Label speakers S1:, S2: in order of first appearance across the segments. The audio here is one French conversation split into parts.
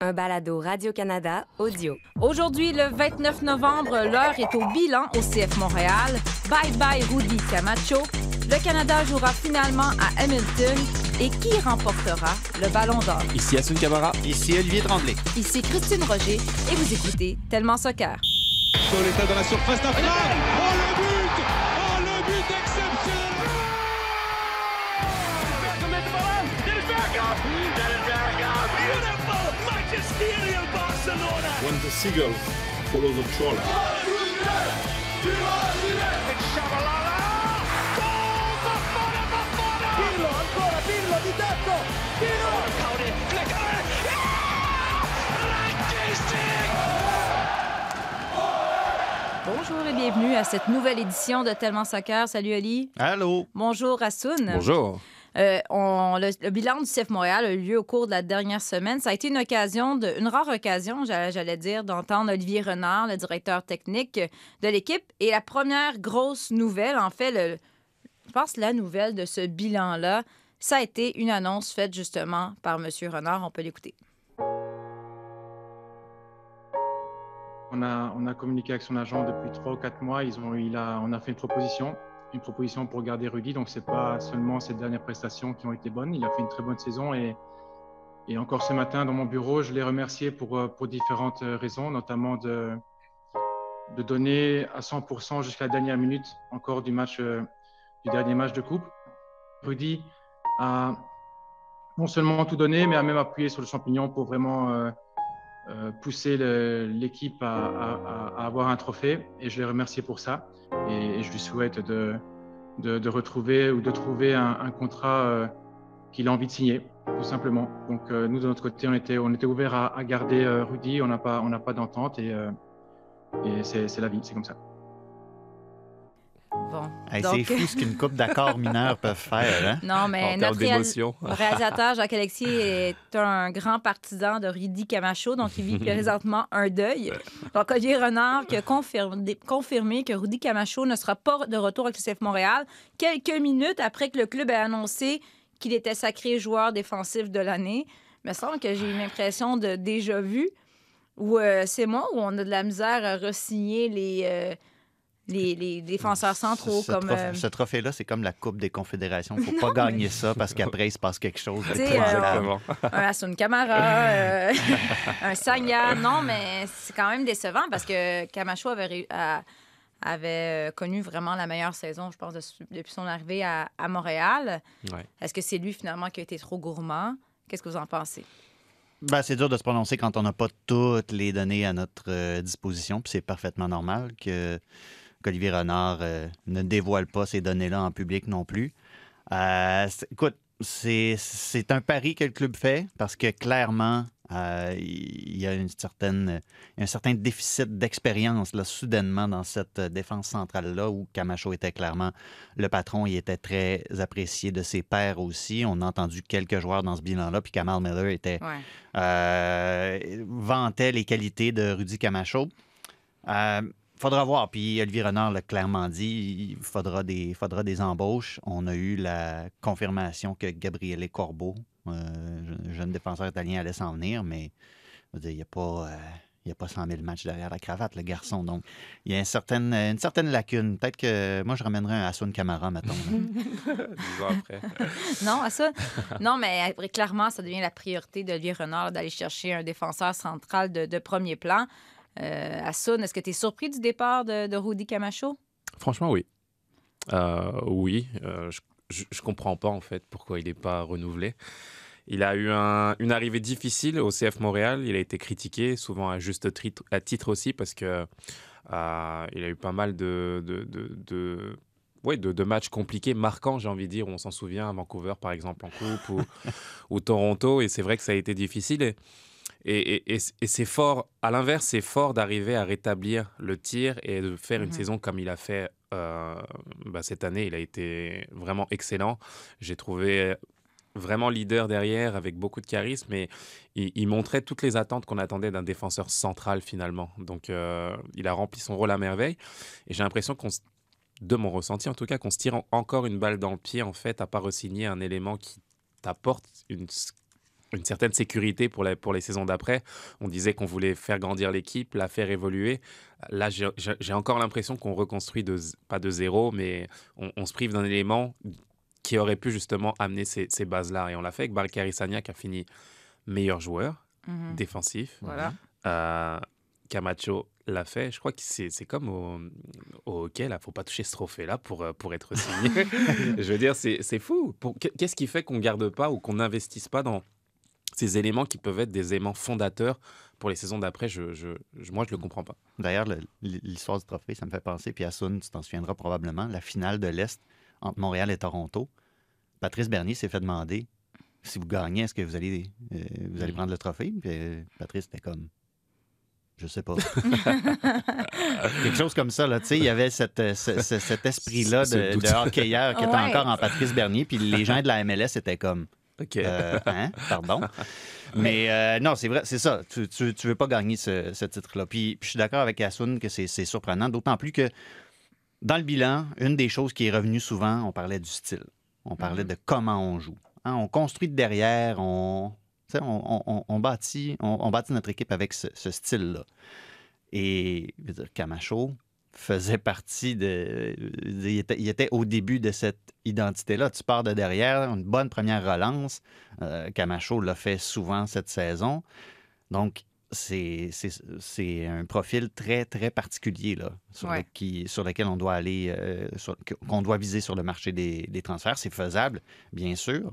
S1: Un balado Radio-Canada audio.
S2: Aujourd'hui, le 29 novembre, l'heure est au bilan au CF Montréal. Bye bye Rudy Camacho. Le Canada jouera finalement à Hamilton. Et qui remportera le Ballon d'Or?
S3: Ici Assun Camara.
S4: Ici Olivier Tremblay.
S2: Ici Christine Roger et vous écoutez Tellement Soccer.
S5: Pauletta dans la surface d'affaire. Oh le but
S6: When the seagull follows the trawler.
S2: Bonjour et bienvenue à cette nouvelle édition de Tellement Soccer. Salut Ali.
S4: Allô?
S2: Bonjour Assoun.
S3: Bonjour.
S2: Euh, on- le, bilan du CF Montréal a eu lieu au cours de la dernière semaine. Ça a été une occasion, une rare occasion, j'allais dire, d'entendre Olivier Renard, le directeur technique de l'équipe. Et la première grosse nouvelle, en fait, je pense la nouvelle de ce bilan-là, ça a été une annonce faite justement par M. Renard. On peut l'écouter.
S7: On a, on a communiqué avec son agent depuis trois ou quatre mois. Ils ont, il a, on a fait une proposition, une proposition pour garder Rudy. Donc, c'est pas seulement ses dernières prestations qui ont été bonnes. Il a fait une très bonne saison. Et, et encore ce matin, dans mon bureau, je l'ai remercié pour, euh, pour différentes euh, raisons, notamment de, de donner à 100% jusqu'à la dernière minute encore du, match, euh, du dernier match de coupe. Rudy a non seulement tout donné, mais a même appuyé sur le champignon pour vraiment. Euh, pousser l'équipe à, avoir un trophée et je l'ai remercié pour ça et, je lui souhaite de, retrouver ou de trouver un, contrat euh, qu'il a envie de signer tout simplement. Donc euh, nous de notre côté on était, on était ouvert à, garder Rudy, on n'a pas, on pas d'entente et, c'est la vie, c'est comme ça.
S2: Bon.
S4: Hey,
S2: Donc-
S4: C'est fou ce qu'une coupe d'accords mineurs peuvent faire. Hein?
S2: Non, mais
S3: en termes
S2: notre réal- réalisateur Jacques Alexis est un grand partisan de Rudy Camacho, donc il vit présentement un deuil. Donc Olivier Renard qui a confirmé, confirmé que Rudy Camacho ne sera pas de retour avec le CF Montréal quelques minutes après que le club ait annoncé qu'il était sacré joueur défensif de l'année. Il me semble que j'ai une impression de déjà vu où euh, c'est moi où on a de la misère à re-signer les, euh, les, les défenseurs centraux
S4: Ce,
S2: comme...
S4: trophée-
S2: euh,
S4: ce trophée-là, c'est comme la Coupe des Confédérations. Il ne faut pas gagner ça parce qu'après, il se passe quelque chose. de
S2: euh, un Hassan Camara, euh, un Sagna. Non, mais c'est quand même décevant parce que Camacho avait, euh, connu vraiment la meilleure saison, je pense, de- depuis son arrivée à, à Montréal.
S3: Ouais.
S2: Est-ce que c'est lui finalement qui a été trop gourmand? Qu'est-ce que vous en pensez?
S4: Ben, c'est dur de se prononcer quand on n'a pas toutes les données à notre disposition. Puis c'est parfaitement normal que qu'Olivier Renard euh, ne dévoile pas ces données-là en public non plus. Euh, c'est- écoute, c'est, un pari que le club fait parce que clairement, euh, il y a une certaine, un certain déficit d'expérience là, soudainement dans cette défense centrale-là où Camacho était clairement le patron. Il était très apprécié de ses pairs aussi. On a entendu quelques joueurs dans ce bilan-là. Puis Kamal Miller était
S2: Ouais.
S4: euh, vantait les qualités de Rudy Camacho. Euh, faudra voir. Puis Olivier Renard l'a clairement dit, il faudra des, faudra des embauches. On a eu la confirmation que Gabriele Corbeau, euh, je- jeune défenseur italien, allait s'en venir, mais il n'y a pas... euh, il n'y a pas 100 000 matchs derrière la cravate, le garçon. Donc, il y a une certaine, une certaine lacune. Peut-être que moi, je ramènerais un Hassoun Camara, mettons.
S3: Dix ans après.
S2: Non, à ça? Non, mais euh, clairement, ça devient la priorité d'Olivier Renard d'aller chercher un défenseur central de, de premier plan. Euh, est-ce que tu es surpris du départ de, de Rudy Camacho?
S3: Franchement, oui. Euh, oui, euh, je, je comprends pas en fait pourquoi il n'est pas renouvelé. Il a eu un- une arrivée difficile au CF Montréal. Il a été critiqué, souvent à juste à titre aussi, parce que euh, il a eu pas mal de, de, de, de- ouais, de- de matchs compliqués, marquants, j'ai envie de dire. On s'en souvient à Vancouver, par exemple, en coupe, ou, ou Toronto. Et c'est vrai que ça a été difficile. Et, et, et- et- et c'est fort, à l'inverse, c'est fort d'arriver à rétablir le tir et de faire une
S2: Mhm.
S3: saison comme il a fait euh, bah, cette année. Il a été vraiment excellent. J'ai trouvé vraiment leader derrière avec beaucoup de charisme et il, il montrait toutes les attentes qu'on attendait d'un défenseur central finalement. Donc euh, il a rempli son rôle à merveille et j'ai l'impression qu'on de mon ressenti en tout cas qu'on se tire en- encore une balle dans le pied en fait à pas re-signer un élément qui t'apporte une une certaine sécurité pour les, pour les saisons d'après. On disait qu'on voulait faire grandir l'équipe, la faire évoluer. Là, j'ai encore l'impression qu'on reconstruit de, pas de zéro, mais on, on se prive d'un élément qui aurait pu justement amener ces, ces bases-là. Et on l'a fait avec Barkari Sagna qui a fini meilleur joueur
S2: Mhm.
S3: défensif.
S2: Voilà.
S3: Euh, Camacho l'a fait. Je crois que c'est comme au, au hockey, là. Faut pas toucher ce trophée-là pour, euh, pour être signé. Je veux dire, c'est fou. Qu'est-ce qui fait qu'on garde pas ou qu'on n'investisse pas dans ces éléments qui peuvent être des éléments fondateurs pour les saisons d'après je, je, je- Moi, je le comprends pas.
S4: D'ailleurs, le- l'histoire du trophée, ça me fait penser, puis Assun, tu t'en souviendras probablement, la finale de l'Est entre Montréal et Toronto. Patrice Bernier s'est fait demander si vous gagnez, est-ce que vous allez, euh, vous allez
S3: Mm.
S4: prendre le trophée? Puis euh, Patrice était comme, je sais pas. Quelque chose comme ça, là. Tu sais, il y avait cette, euh, ce- ce- cet esprit-là de, de hockeyeur qui était
S2: Ouais.
S4: encore en Patrice Bernier, puis les gens de la MLS étaient comme,
S3: OK.
S4: euh, hein? Pardon. Mais euh, non, c'est vrai, c'est ça. Tu, tu, tu veux pas gagner ce, ce titre-là. Puis, puis je suis d'accord avec Asun que c'est surprenant, d'autant plus que dans le bilan, une des choses qui est revenue souvent, on parlait du style. On parlait de comment on joue. Hein, on construit de derrière, on, bâtit, on, on bâtit notre équipe avec ce, ce style-là. Et je veux dire, Camacho faisait partie de. Il était, au début de cette identité-là. Tu pars de derrière, une bonne première relance. Euh, Camacho l'a fait souvent cette saison. Donc, c'est c'est- c'est un profil très, très particulier là, sur,
S2: Ouais.
S4: le- qui, sur lequel on doit aller, euh, qu'on doit viser sur le marché des, des transferts. C'est faisable, bien sûr.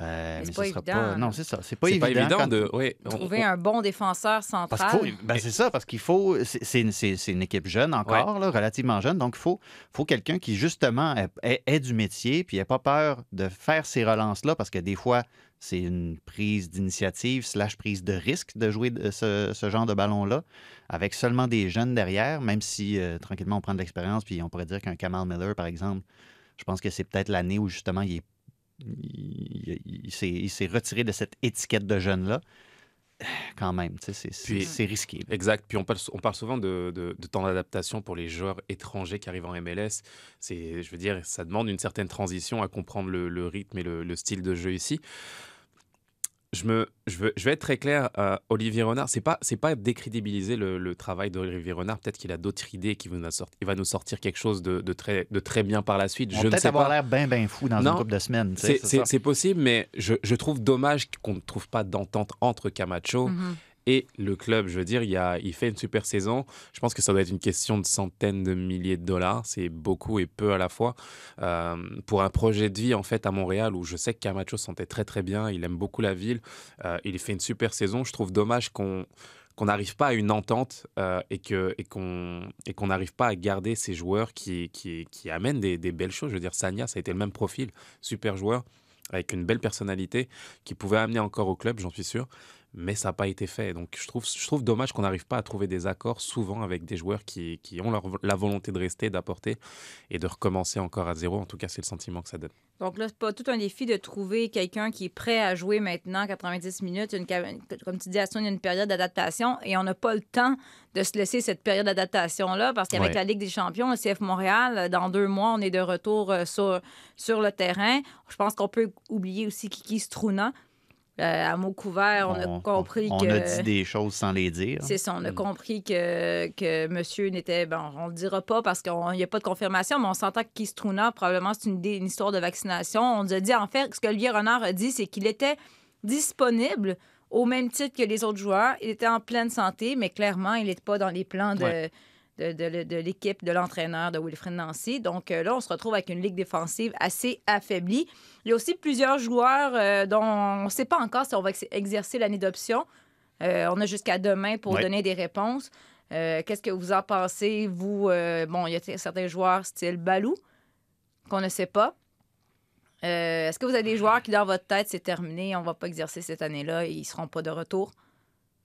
S4: Euh,
S2: Mais pas
S4: ce sera
S2: évident,
S4: pas. Non, c'est ça. C'est pas évident.
S3: pas évident
S4: quand-
S3: de. on-
S2: Trouver un bon défenseur
S4: parce
S2: central.
S4: qu'il faut, ben, c'est ça, parce qu'il faut, c'est- c'est une, c'est- c'est une équipe jeune encore, là, relativement jeune, donc il faut, faut quelqu'un qui justement ait, ait- ait du métier, puis n'ait pas peur de faire ces relances-là, parce que des fois, c'est une prise d'initiative slash prise de risque de jouer ce, ce genre de ballon-là, avec seulement des jeunes derrière, même si euh, tranquillement on prend de l'expérience, puis on pourrait dire qu'un Kamal Miller, par exemple, je pense que c'est peut-être l'année où justement il est il, il- il s'est- retiré de cette étiquette de jeune-là. Quand même, c'est- risqué.
S3: Exact. Puis on parle, on parle souvent de, de- de temps d'adaptation pour les joueurs étrangers qui arrivent en MLS. C'est, je veux dire, ça demande une certaine transition à comprendre le, le rythme et le, le style de jeu ici. Je, me, je, veux, je vais être très clair, euh, Olivier Renard, c'est pas, c'est pas décrédibiliser le, le travail d'Olivier Renard. Peut-être qu'il a d'autres idées, qu'il va nous sortir, il va nous sortir quelque chose de, de très, de très bien par la suite.
S4: On
S3: je
S4: peut-être avoir l'air bien, bien fou dans
S3: Non,
S4: une couple de semaines. tu sais,
S3: C'est, possible, mais je, je trouve dommage qu'on ne trouve pas d'entente entre Camacho
S2: Mhm.
S3: Et le club. Je veux dire, il, y a, il fait une super saison. Je pense que ça doit être une question de centaines de milliers de dollars. C'est beaucoup et peu à la fois. Euh, pour un projet de vie, en fait, à Montréal, où je sais que Camacho se sentait très, très bien. Il aime beaucoup la ville. Euh, il fait une super saison. Je trouve dommage qu'on n'arrive pas à une entente euh, et qu'on et n'arrive pas à garder ces joueurs qui, qui, qui amènent des, des belles choses. Je veux dire, Sanya, ça a été le même profil, super joueur avec une belle personnalité qui pouvait amener encore au club, j'en suis sûr mais ça n'a pas été fait. Donc je trouve, je trouve dommage qu'on n'arrive pas à trouver des accords souvent avec des joueurs qui, qui ont leur- la volonté de rester, d'apporter et de recommencer encore à zéro. En tout cas, c'est le sentiment que ça donne.
S2: Donc là, c'est pas tout un défi de trouver quelqu'un qui est prêt à jouer maintenant 90 minutes. Une, comme tu dis, Aston, il y a une période d'adaptation et on n'a pas le temps de se laisser cette période d'adaptation-là parce qu'avec
S3: Ouais.
S2: la Ligue des champions, le CF Montréal, dans deux mois, on est de retour euh, sur, sur le terrain. Je pense qu'on peut oublier aussi Kiki Struna. Euh, à mot couvert, on, a compris
S4: on
S2: que...
S4: a dit des choses sans les dire.
S2: C'est ça, on a
S3: Mm.
S2: compris que, que monsieur n'était. Bon, on le dira pas parce qu'il n'y a pas de confirmation, mais on s'entend que Kistruna, probablement, c'est une, histoire de vaccination. On nous a dit, en fait, ce que Olivier Renard a dit, c'est qu'il était disponible au même titre que les autres joueurs. Il était en pleine santé, mais clairement, il n'était pas dans les plans de.
S3: Ouais.
S2: De, de- de l'équipe, de l'entraîneur, de Wilfred Nancy. Donc euh, là, on se retrouve avec une ligue défensive assez affaiblie. Il y a aussi plusieurs joueurs euh, dont on ne sait pas encore si on va ex- exercer l'année d'option. Euh, on a jusqu'à demain pour
S4: Ouais.
S2: donner des réponses. Euh, Qu'est-ce que vous en pensez, vous? Bon, il y a certains joueurs style Balou qu'on ne sait pas. Est-ce que vous avez des joueurs qui, dans votre tête, c'est terminé, on ne va pas exercer cette année-là et ils ne seront pas de retour?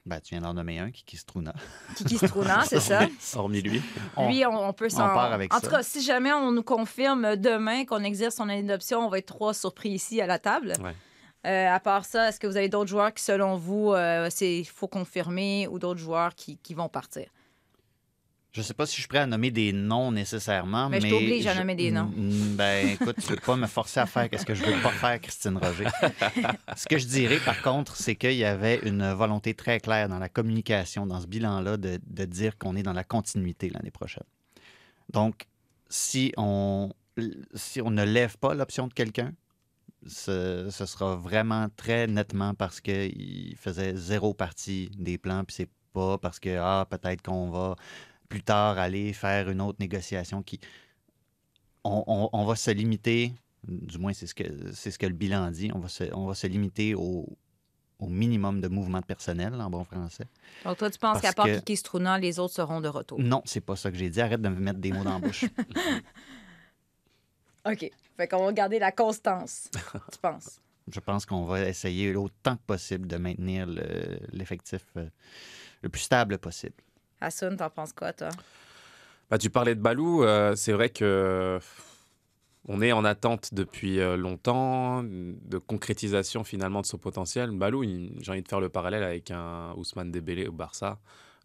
S4: Ben, tu viens d'en nommer un, Kiki Struna.
S2: Kiki Struna, c'est ça?
S3: Hormis lui.
S4: On-
S2: Lui, on, on peut s'en...
S4: part avec
S2: en
S4: ça.
S2: tout cas, si jamais on nous confirme demain qu'on exerce son année d'option, on va être trois surpris ici à la table.
S3: Ouais.
S2: Euh, à part ça, est-ce que vous avez d'autres joueurs qui, selon vous, euh, c'est faut confirmer ou d'autres joueurs qui, qui vont partir?
S4: Je sais pas si je suis prêt à nommer des noms nécessairement,
S2: Mais
S4: mais...
S2: je t'oblige à nommer des noms.
S4: Mm, Ben, écoute, tu peux pas me forcer à faire ce que je veux pas faire, Christine Roger. ce que je dirais, par contre, c'est qu'il y avait une volonté très claire dans la communication, dans ce bilan-là, de, de dire qu'on est dans la continuité l'année prochaine. Donc, si on, si on ne lève pas l'option de quelqu'un, ce, ce sera vraiment très nettement parce qu'il faisait zéro partie des plans, puis c'est pas parce que, ah, peut-être qu'on va plus tard aller faire une autre négociation qui. On, on- on va se limiter, du moins c'est ce que c'est ce que le bilan dit, on va se, on va se limiter au, au minimum de mouvement de personnel en bon français.
S2: Donc, toi, tu penses qu'à part
S4: que-
S2: Kiki les autres seront de retour?
S4: Non, c'est pas ça que j'ai dit. Arrête de me mettre des mots dans la bouche.
S2: OK. Fait qu'on va garder la constance, tu penses?
S4: Je pense qu'on va essayer autant que possible de maintenir le- l'effectif euh, le plus stable possible.
S2: Hassoun, t'en penses quoi, toi?
S3: Bah, tu parlais de Balou, euh, c'est vrai que on est en attente depuis euh, longtemps de concrétisation finalement de son potentiel. Balou, j'ai envie de faire le parallèle avec un Ousmane Dembélé au Barça.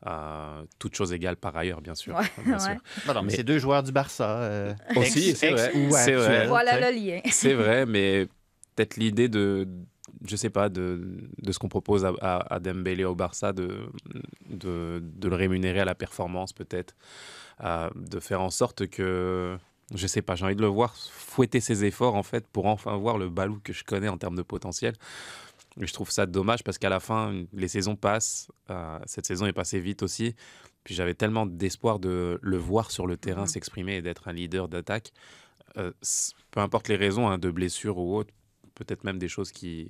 S3: Euh, toute chose égale par ailleurs, bien sûr.
S2: Ouais,
S3: bien
S2: ouais.
S3: sûr.
S4: Non, non, mais
S3: Mais-
S4: c'est deux joueurs du Barça. euh,
S3: Aussi, c'est vrai,
S2: Voilà le lien.
S3: C'est vrai, mais peut-être l'idée de, je sais pas, de, de ce qu'on propose à, à, à Dembélé au Barça, de, de, de le rémunérer à la performance peut-être, euh, de faire en sorte que, je sais pas, j'ai envie de le voir fouetter ses efforts en fait pour enfin voir le Balou que je connais en termes de potentiel. Et je trouve ça dommage parce qu'à la fin, les saisons passent. euh, cette saison est passée vite aussi. Puis j'avais tellement d'espoir de le voir sur le terrain
S2: Mhm.
S3: s'exprimer et d'être un leader d'attaque. Euh, peu importe les raisons, hein, de blessures ou autres, peut-être même des choses qui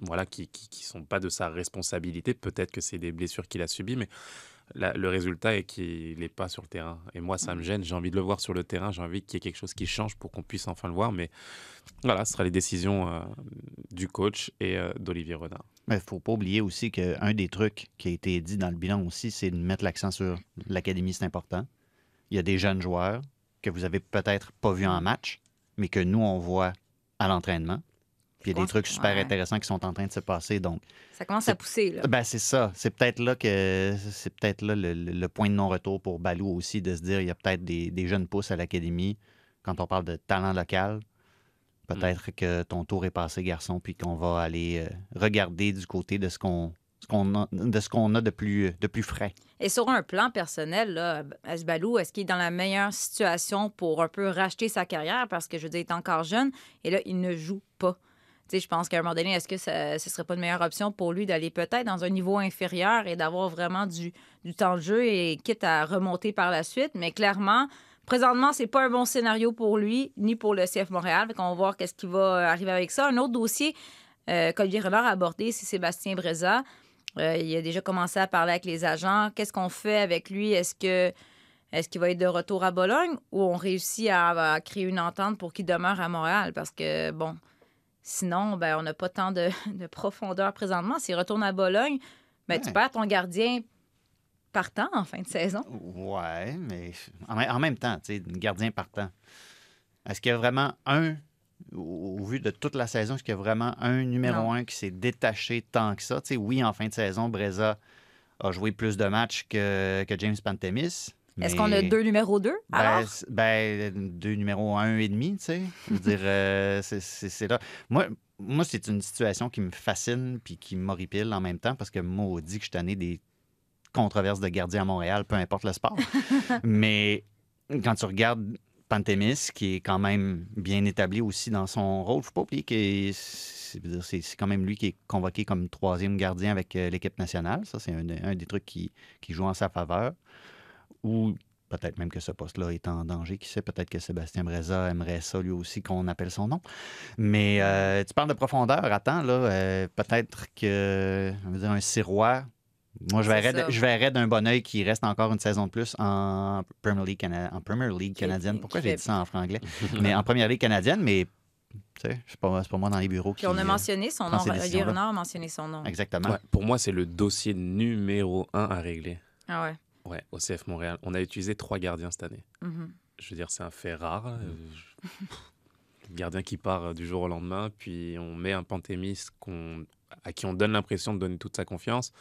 S3: voilà qui, qui, qui sont pas de sa responsabilité. Peut-être que c'est des blessures qu'il a subies, mais la- le résultat est qu'il n'est pas sur le terrain. Et moi, ça me gêne. J'ai envie de le voir sur le terrain. J'ai envie qu'il y ait quelque chose qui change pour qu'on puisse enfin le voir. Mais voilà, ce sera les décisions euh, du coach et euh, d'Olivier Renard.
S4: Mais il ne faut pas oublier aussi qu'un des trucs qui a été dit dans le bilan aussi, c'est de mettre l'accent sur l'académie, c'est important. Il y a des jeunes joueurs que vous avez peut-être pas vus en match, mais que nous, on voit à l'entraînement. Puis il y a des trucs super
S2: Ouais.
S4: intéressants qui sont en train de se passer. Donc,
S2: Ça commence à pousser, là.
S4: ben, c'est ça. C'est peut-être là que c'est peut-être là le, le- point de non-retour pour Balou aussi, de se dire il y a peut-être des, des jeunes pousses à l'académie. Quand on parle de talent local, peut-être que ton tour est passé, garçon, puis qu'on va aller euh, regarder du côté de ce qu'on qu'on a, de ce qu'on a de plus, de plus frais.
S2: Et sur un plan personnel, là, Asbalou, est-ce qu'il est dans la meilleure situation pour un peu racheter sa carrière? Parce que, je veux dire, il est encore jeune et là, il ne joue pas. Tu sais, je pense qu'à un moment donné, est-ce que ce serait pas une meilleure option pour lui d'aller peut-être dans un niveau inférieur et d'avoir vraiment du, du temps de jeu et quitte à remonter par la suite? Mais clairement, présentement, c'est pas un bon scénario pour lui ni pour le CF Montréal. Qu'on va voir qu'est-ce qui va arriver avec ça. Un autre dossier euh, qu'Olivier Renard a abordé, c'est Sébastien Breza. Euh, il a déjà commencé à parler avec les agents. Qu'est-ce qu'on fait avec lui? Est-ce que est-ce qu'il va être de retour à Bologne ou on réussit à, à créer une entente pour qu'il demeure à Montréal? Parce que, bon, sinon, ben, on n'a pas tant de, de profondeur présentement. S'il retourne à Bologne, ben, tu perds ton gardien partant en fin de saison.
S4: Ouais, mais en, même- en même temps, tu sais, gardien partant. Est-ce qu'il y a vraiment un, au, au vu de toute la saison, est-ce qu'il y a vraiment un numéro
S2: Non.
S4: un qui s'est détaché tant que ça? Oui, en fin de saison, Breza a joué plus de matchs que, que James Pantemis.
S2: Est-ce qu'on a deux numéros deux?
S4: Ben,
S2: alors?
S4: ben, deux numéros un et demi, tu sais. Je veux dire, euh, c'est- là. Moi, moi c'est une situation qui me fascine puis qui m'horripile en même temps parce que moi, on dit que je suis des controverses de gardiens à Montréal, peu importe le sport. Mais quand tu regardes Pantémis, qui est quand même bien établi aussi dans son rôle, faut pas oublier que c'est quand même lui qui est convoqué comme troisième gardien avec euh, l'équipe nationale. Ça, c'est un, des trucs qui, joue en sa faveur. Ou peut-être même que ce poste-là est en danger. Qui sait, peut-être que Sébastien Breza aimerait ça lui aussi qu'on appelle son nom. Mais euh, tu parles de profondeur. Attends, là, euh, peut-être que, on va dire, un Sirois. Moi, je verrais,
S2: ça.
S4: je verrais d'un bon oeil qui reste encore une saison de plus en Premier League, cana- en Premier League
S2: Qui-
S4: canadienne. Pourquoi j'ai dit ça en franglais? mais en Première Ligue canadienne, mais tu sais, c'est pas, c'est pas moi dans les bureaux
S2: Puis
S4: qui...
S2: on a
S4: euh,
S2: mentionné son nom. Renard a mentionné son nom.
S4: Exactement.
S3: Ouais, pour moi, c'est le dossier numéro un à régler.
S2: Ah ouais.
S3: Ouais, au CF Montréal. On a utilisé trois gardiens cette année.
S2: Mhm.
S3: Je veux dire, c'est un fait rare. Euh, je- Le gardien qui part euh, du jour au lendemain, puis on met un Pantémis qu'on- à qui on donne l'impression de donner toute sa confiance.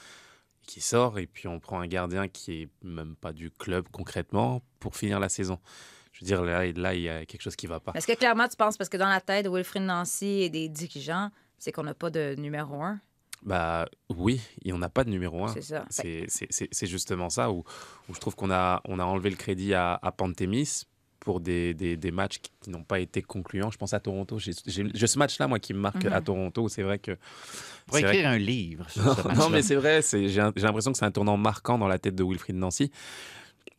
S3: Qui sort, et puis on prend un gardien qui est même pas du club concrètement pour finir la saison. Je veux dire, là, là il y a quelque chose qui va pas.
S2: Est-ce que clairement, tu penses, parce que dans la tête de Wilfried Nancy et des dirigeants, c'est qu'on n'a pas de numéro un?
S3: Bah oui, et on n'a pas de numéro un.
S2: C'est ça.
S3: C'est- C'est c'est- c'est justement ça où, où je trouve qu'on a, on a enlevé le crédit à, à Pantémis pour des, des, des matchs qui, qui n'ont pas été concluants. Je pense à Toronto. J'ai ce match-là, moi, qui me marque
S2: Mhm.
S3: à Toronto. où C'est vrai que.
S4: Pour
S3: c'est vrai
S4: écrire un livre sur ce
S3: non, mais c'est vrai, j'ai l'impression que c'est un tournant marquant dans la tête de Wilfried Nancy.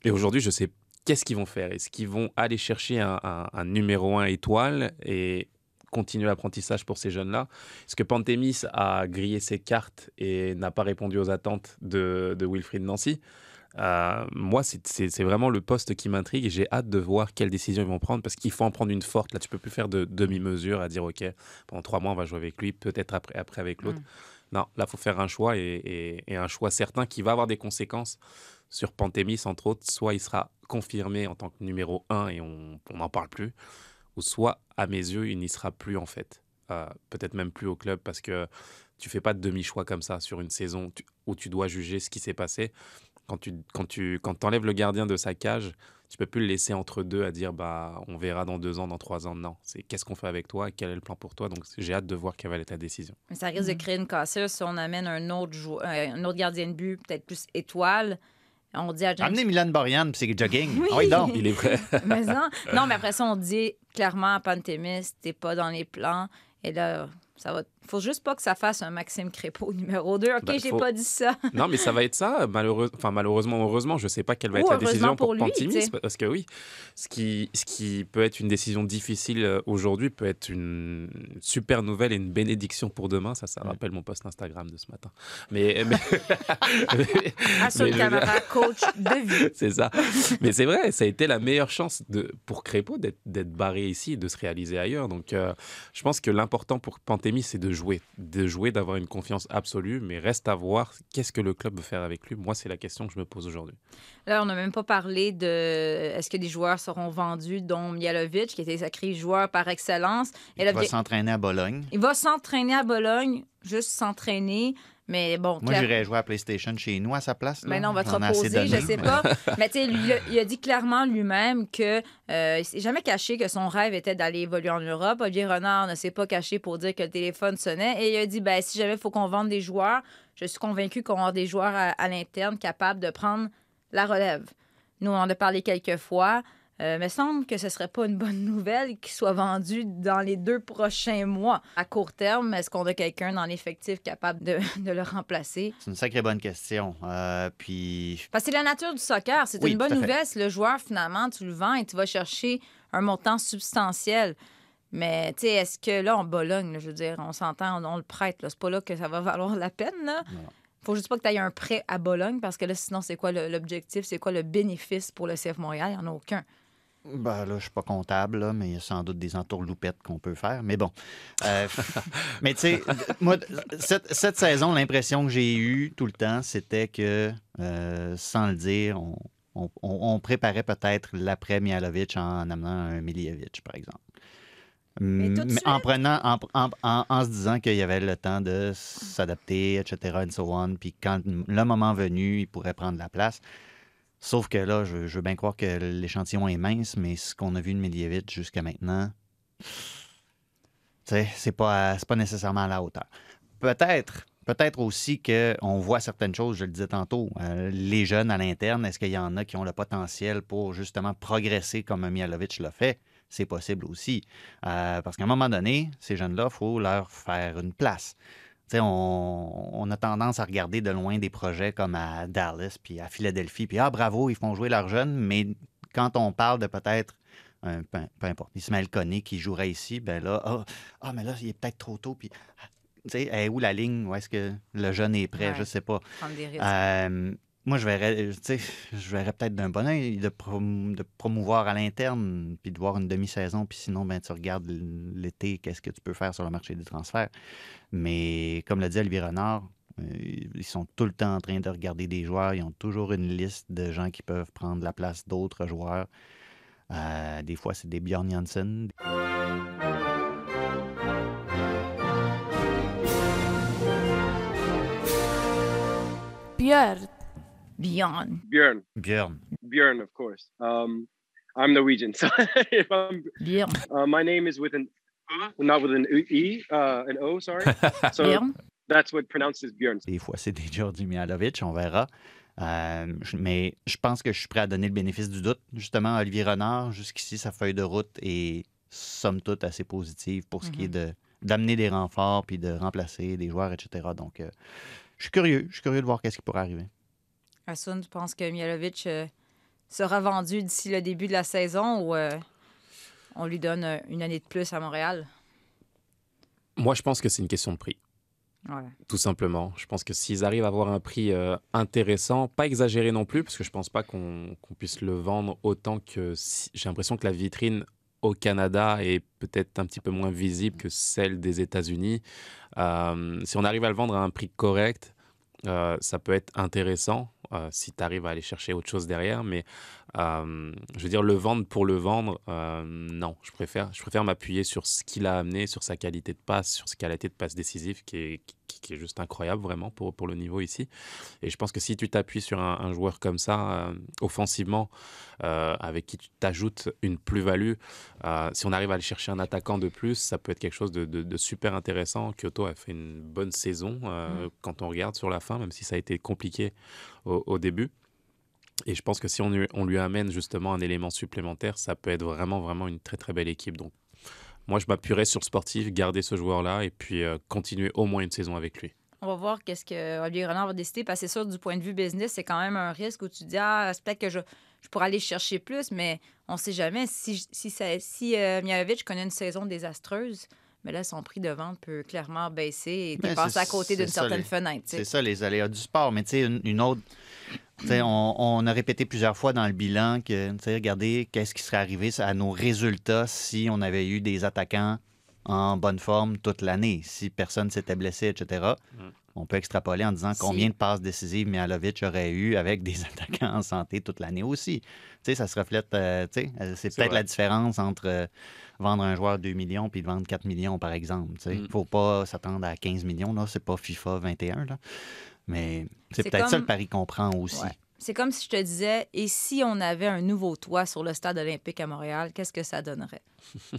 S3: Et aujourd'hui, je sais qu'est-ce qu'ils vont faire. Est-ce qu'ils vont aller chercher un, un- un numéro un étoile et continuer l'apprentissage pour ces jeunes-là? Est-ce que Pantémis a grillé ses cartes et n'a pas répondu aux attentes de, de Wilfried Nancy? Euh, moi, c'est- vraiment le poste qui m'intrigue et j'ai hâte de voir quelles décisions ils vont prendre parce qu'il faut en prendre une forte. Là, tu peux plus faire de demi-mesure à dire, OK, pendant trois mois, on va jouer avec lui, peut-être après, après avec l'autre.
S2: Mm.
S3: Non, là, il faut faire un choix et, et- et un choix certain qui va avoir des conséquences sur Pantémis, entre autres. Soit il sera confirmé en tant que numéro 1 et on n'en parle plus, ou soit, à mes yeux, il n'y sera plus en fait. Euh, Peut-être même plus au club parce que tu fais pas de demi-choix comme ça sur une saison où tu dois juger ce qui s'est passé. Quand tu, quand tu quand enlèves le gardien de sa cage, tu peux plus le laisser entre deux à dire bah on verra dans deux ans, dans trois ans. Non, c'est qu'est-ce qu'on fait avec toi, quel est le plan pour toi? Donc j'ai hâte de voir quelle va être la décision.
S2: Mais ça risque de créer une cassure si on amène un autre, jou- euh, un autre gardien de but, peut-être plus étoile. On dit à James
S4: Amenez Milan Borian, puis c'est jogging.
S2: Oui.
S4: Ah oui, donc.
S3: Il est prêt.
S2: Mais non. non, mais après ça, on dit clairement à Pantémis, t'es pas dans les plans. Et là, ça va. Faut juste pas que ça fasse un Maxime Crépeau numéro 2. OK,
S3: Ben,
S2: j'ai
S3: faut-
S2: pas dit ça.
S3: Non, mais ça va être ça, malheureux... enfin, malheureusement, heureusement. Je sais pas quelle va
S2: Ou
S3: être la décision pour,
S2: pour lui,
S3: parce que oui, ce qui, ce qui peut être une décision difficile euh, aujourd'hui peut être une super nouvelle et une bénédiction pour demain. Ça, ça rappelle mon post Instagram de ce matin. Mais, mais... Mais
S2: Camara, coach de vie.
S3: c'est ça. Mais c'est vrai, ça a été la meilleure chance de, pour Crépeau d'être d'être barré ici et de se réaliser ailleurs. Donc, euh, je pense que l'important pour Pantémis, c'est de jouer. De jouer, d'avoir une confiance absolue. Mais reste à voir qu'est-ce que le club veut faire avec lui. Moi, c'est la question que je me pose aujourd'hui.
S2: Là, on n'a même pas parlé de est-ce que des joueurs seront vendus, dont Mialovic, qui était sacré joueur par excellence. Et
S4: Il va s'entraîner à Bologne.
S2: il va s'entraîner à Bologne, juste s'entraîner. Mais bon,
S4: Moi, j'irais jouer à PlayStation chez nous à sa place. là.
S2: Mais non, on va te reposer, je sais pas. Mais tu sais, lui, il a- dit clairement lui-même que euh, il s'est jamais caché que son rêve était d'aller évoluer en Europe. Olivier Renard ne s'est pas caché pour dire que le téléphone sonnait. Et il a dit ben, si jamais il faut qu'on vende des joueurs, je suis convaincu qu'on avoir des joueurs à, à l'interne capables de prendre la relève. Nous, on en a parlé quelques fois. Euh, me semble que ce serait pas une bonne nouvelle qu'il soit vendu dans les deux prochains mois. À court terme, est-ce qu'on a quelqu'un dans l'effectif capable de, de le remplacer?
S4: C'est une sacrée bonne question. Euh, puis,
S2: Parce que c'est la nature du soccer. C'est
S4: Oui,
S2: une bonne nouvelle si le joueur, finalement, tu le vends et tu vas chercher un montant substantiel. Mais, tu sais, est-ce que là, en Bologne, là, je veux dire, on s'entend, on, on le prête. C'est pas là que ça va valoir la peine. Là.
S4: Non.
S2: Faut juste pas que tu aies un prêt à Bologne parce que là, sinon, c'est quoi l'objectif? C'est quoi le bénéfice pour le CF Montréal? Il n'y en a aucun.
S4: Ben là, je suis pas comptable, là, mais il y a sans doute des entourloupettes qu'on peut faire. Mais bon. Euh, mais tu sais, moi, cette, cette saison, l'impression que j'ai eue tout le temps, c'était que, euh, sans le dire, on, on- on- on préparait peut-être l'après Mihalovic en amenant un Miljevic, par exemple.
S2: Mais tout de
S4: Mais en prenant, en, en- en- en se disant qu'il y avait le temps de s'adapter, etc., and so on, puis quand le moment venu, il pourrait prendre la place. Sauf que là, je, veux bien croire que l'échantillon est mince, mais ce qu'on a vu de Miljevic jusqu'à maintenant, c'est pas, pas nécessairement à la hauteur. Peut-être, peut-être aussi qu'on voit certaines choses, je le disais tantôt. euh, les jeunes à l'interne, est-ce qu'il y en a qui ont le potentiel pour justement progresser comme un Mihalovic l'a fait? C'est possible aussi. Euh, parce qu'à un moment donné, ces jeunes-là, il faut leur faire une place. On, on a tendance à regarder de loin des projets comme à Dallas puis à Philadelphie, puis ah bravo, ils font jouer leurs jeunes, mais quand on parle de peut-être un, peu, peu importe, Ismaël Koné qui jouerait ici, ben là, ah, ah, mais là, il est peut-être trop tôt, puis ah, tu sais, où la ligne, où est-ce que le jeune est prêt,
S2: Ouais.
S4: je sais pas.
S2: Prendre des risques.
S4: Euh, moi, je verrais, sais, je verrais peut-être d'un bon oeil de, prom- de promouvoir à l'interne, puis de voir une demi-saison, puis sinon, ben, tu regardes l'été, qu'est-ce que tu peux faire sur le marché des transferts. Mais comme l'a dit Olivier Renard, euh, ils sont tout le temps en train de regarder des joueurs. Ils ont toujours une liste de gens qui peuvent prendre la place d'autres joueurs. Euh, des fois, c'est des Bjorn Janssen.
S2: Bjorn.
S8: Björn.
S4: Björn.
S8: Björn, of course. Um, I'm Norwegian, so if I'm,
S2: Bjorn.
S8: uh, my name is with an not with an e, uh, an o. Sorry. So
S2: Bjorn.
S8: that's what pronounces Björn.
S4: Des fois, c'est des Georgi Mihalovic, on verra. Euh, mais je pense que je suis prêt à donner le bénéfice du doute. Justement, Olivier Renard, jusqu'ici, sa feuille de route est somme toute assez positive pour ce qui est de d'amener des renforts puis de remplacer des joueurs, etc. Donc, euh, je suis curieux. Je suis curieux de voir qu'est-ce qui pourrait arriver.
S2: Hassoun, tu penses que Mialovic euh, sera vendu d'ici le début de la saison ou euh, on lui donne euh, une année de plus à Montréal?
S3: Moi, je pense que c'est une question de prix.
S2: Ouais.
S3: Tout simplement. Je pense que s'ils arrivent à avoir un prix euh, intéressant, pas exagéré non plus, parce que je pense pas qu'on puisse le vendre autant que. si- J'ai l'impression que la vitrine au Canada est peut-être un petit peu moins visible que celle des États-Unis. Euh, si on arrive à le vendre à un prix correct, euh, ça peut être intéressant euh, si tu arrives à aller chercher autre chose derrière. Mais euh, je veux dire, le vendre pour le vendre, euh, non. Je préfère, je préfère m'appuyer sur ce qu'il a amené, sur sa qualité de passe, sur sa qualité de passe décisive qui est, qui, qui est juste incroyable vraiment pour, pour le niveau ici. Et je pense que si tu t'appuies sur un, un joueur comme ça, euh, offensivement, euh, avec qui tu t'ajoutes une plus-value, euh, si on arrive à aller chercher un attaquant de plus, ça peut être quelque chose de, de- de super intéressant. Kyoto a fait une bonne saison euh, quand on regarde sur la fin, même si ça a été compliqué au, au début. Et je pense que si on lui, on lui amène justement un élément supplémentaire, ça peut être vraiment, vraiment une très, très belle équipe. Donc, moi, je m'appuierais sur le sportif, garder ce joueur-là et puis euh, continuer au moins une saison avec lui.
S2: On va voir qu'est-ce que Olivier Renard va décider, parce que c'est sûr, du point de vue business, c'est quand même un risque où tu dis, ah, c'est peut-être que je, je pourrais aller chercher plus, mais on sait jamais. Si, si, ça- si euh, connaît une saison désastreuse, mais là, son prix de vente peut clairement baisser et tu
S4: Ben,
S2: passes
S4: c'est-
S2: à côté d'une certaine
S4: les-
S2: fenêtre. tu.
S4: C'est ça, les aléas du sport. Mais tu sais, une, une autre. On, on a répété plusieurs fois dans le bilan que, regardez, qu'est-ce qui serait arrivé à nos résultats si on avait eu des attaquants en bonne forme toute l'année, si personne s'était blessé, etc.
S3: Mm.
S4: On peut extrapoler en disant
S2: Si-
S4: combien de passes décisives Mihalovic aurait eu avec des attaquants en santé toute l'année aussi. Tu sais, ça se reflète, euh, tu sais, euh, c'est
S3: C'est
S4: peut-être
S3: vrai.
S4: la différence entre euh, vendre un joueur 2 millions puis le vendre 4 millions, par exemple. Il ne
S3: Mm.
S4: faut pas s'attendre à 15 millions, là. C'est pas FIFA 21, là. Mais c'est peut-être ça
S2: comme-
S4: le pari qu'on prend aussi.
S2: Ouais. C'est comme si je te disais, et si on avait un nouveau toit sur le stade olympique à Montréal, qu'est-ce que ça donnerait?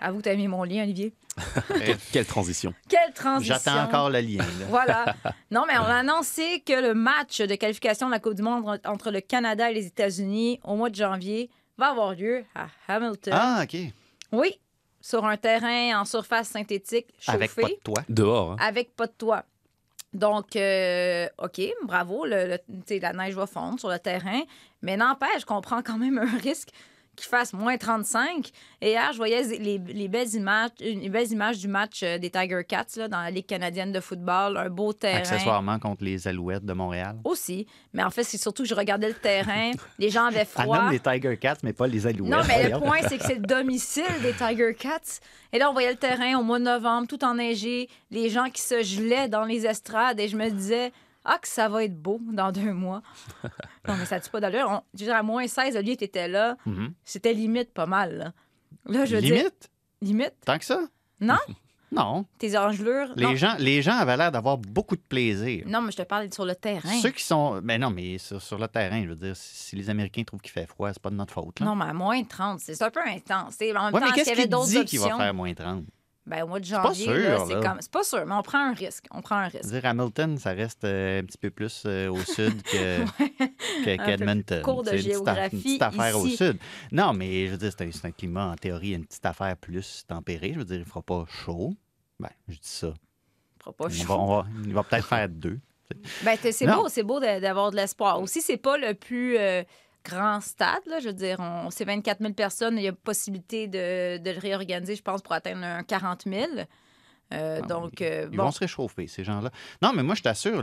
S2: Avoue que t'as mis mon lien, Olivier.
S3: Quelle, transition.
S2: Quelle transition!
S4: J'attends encore le lien. là.
S2: Voilà. Non, mais on a annoncé que le match de qualification de la Coupe du Monde en- entre le Canada et les États-Unis au mois de janvier va avoir lieu à Hamilton.
S4: Ah, OK.
S2: Oui, sur un terrain en surface synthétique chauffé.
S4: Avec pas de toit.
S3: Dehors, hein.
S2: avec pas de toit. Donc, euh, OK, bravo, le, le- tu sais, la neige va fondre sur le terrain, mais n'empêche qu'on prend quand même un risque qu'il fasse moins 35. Et hier, je voyais les, les belles, images, les belles images du match euh, des Tiger Cats là, dans la Ligue canadienne de football, un beau terrain.
S4: Accessoirement contre les Alouettes de Montréal.
S2: Aussi, mais en fait, c'est surtout que je regardais le terrain, les gens avaient froid.
S4: nomme les Tiger Cats, mais pas les Alouettes.
S2: Non, mais le point, c'est que c'est le domicile des Tiger Cats. Et là, on voyait le terrain au mois de novembre, tout enneigé, les gens qui se gelaient dans les estrades. Et je me disais, ah, que ça va être beau dans deux mois. non, mais ça tue pas d'allure. On- Je veux dire, à moins 16, Olivier, t'étais là.
S4: Mhm.
S2: C'était limite pas mal. Là, Là, je dire,
S4: Limite?
S2: limite.
S4: Tant que ça?
S2: Non?
S4: Non.
S2: Tes engelures. non.
S4: Les gens, les gens avaient l'air d'avoir beaucoup de plaisir.
S2: Non, mais je te parle sur le terrain.
S4: Ceux qui sont. Mais non, mais sur, sur le terrain, je veux dire, si les Américains trouvent qu'il fait froid, c'est pas de notre faute. Là.
S2: Non, mais à moins 30, c'est un peu intense. C'est- En même
S4: Ouais,
S2: temps,
S4: mais qu'est-ce
S2: avait
S4: qui
S2: d'autres
S4: dit qu'il va faire moins 30?
S2: Ben, au mois de janvier, c'est comme... C'est pas sûr, mais on prend un risque. On prend un risque.
S4: dire, Hamilton, ça reste euh, un petit peu plus euh, au sud que,
S2: peu
S4: qu'Edmonton.
S2: cours de
S4: C'est une petite aff-
S2: géographie
S4: Une petite affaire au sud. Non, mais je veux dire, c'est un, climat, en théorie, une petite affaire plus tempérée. Je veux dire, il ne fera pas chaud. Ben, je dis ça.
S2: On fera pas chaud.
S4: va- on va- il va peut-être faire deux.
S2: Ben, c'est beau, c'est beau d'avoir de l'espoir. Aussi, c'est pas le plus euh, grand stade, là. Je veux dire, on, c'est 24 000 personnes. Il y a possibilité de, de le réorganiser, je pense, pour atteindre un 40 000. Euh,
S4: Ah,
S2: donc, euh,
S4: Ils
S2: bon.
S4: vont se réchauffer, ces gens-là. Non, mais moi, je t'assure,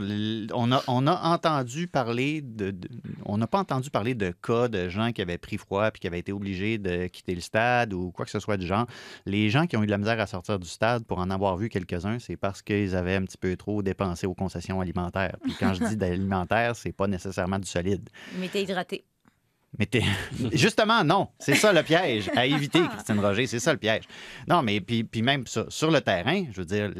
S4: on a, on a entendu parler de, de- On n'a pas entendu parler de cas de gens qui avaient pris froid puis qui avaient été obligés de quitter le stade ou quoi que ce soit du genre. Les gens qui ont eu de la misère à sortir du stade, pour en avoir vu quelques-uns, c'est parce qu'ils avaient un petit peu trop dépensé aux concessions alimentaires. Puis quand je dis d'alimentaire, c'est pas nécessairement du solide.
S2: Mais t'es hydraté.
S4: Mais t'es- justement, non. C'est ça le piège. À éviter, Christine Roger, c'est ça le piège. Non, mais puis, puis même sur, sur le terrain, je veux dire,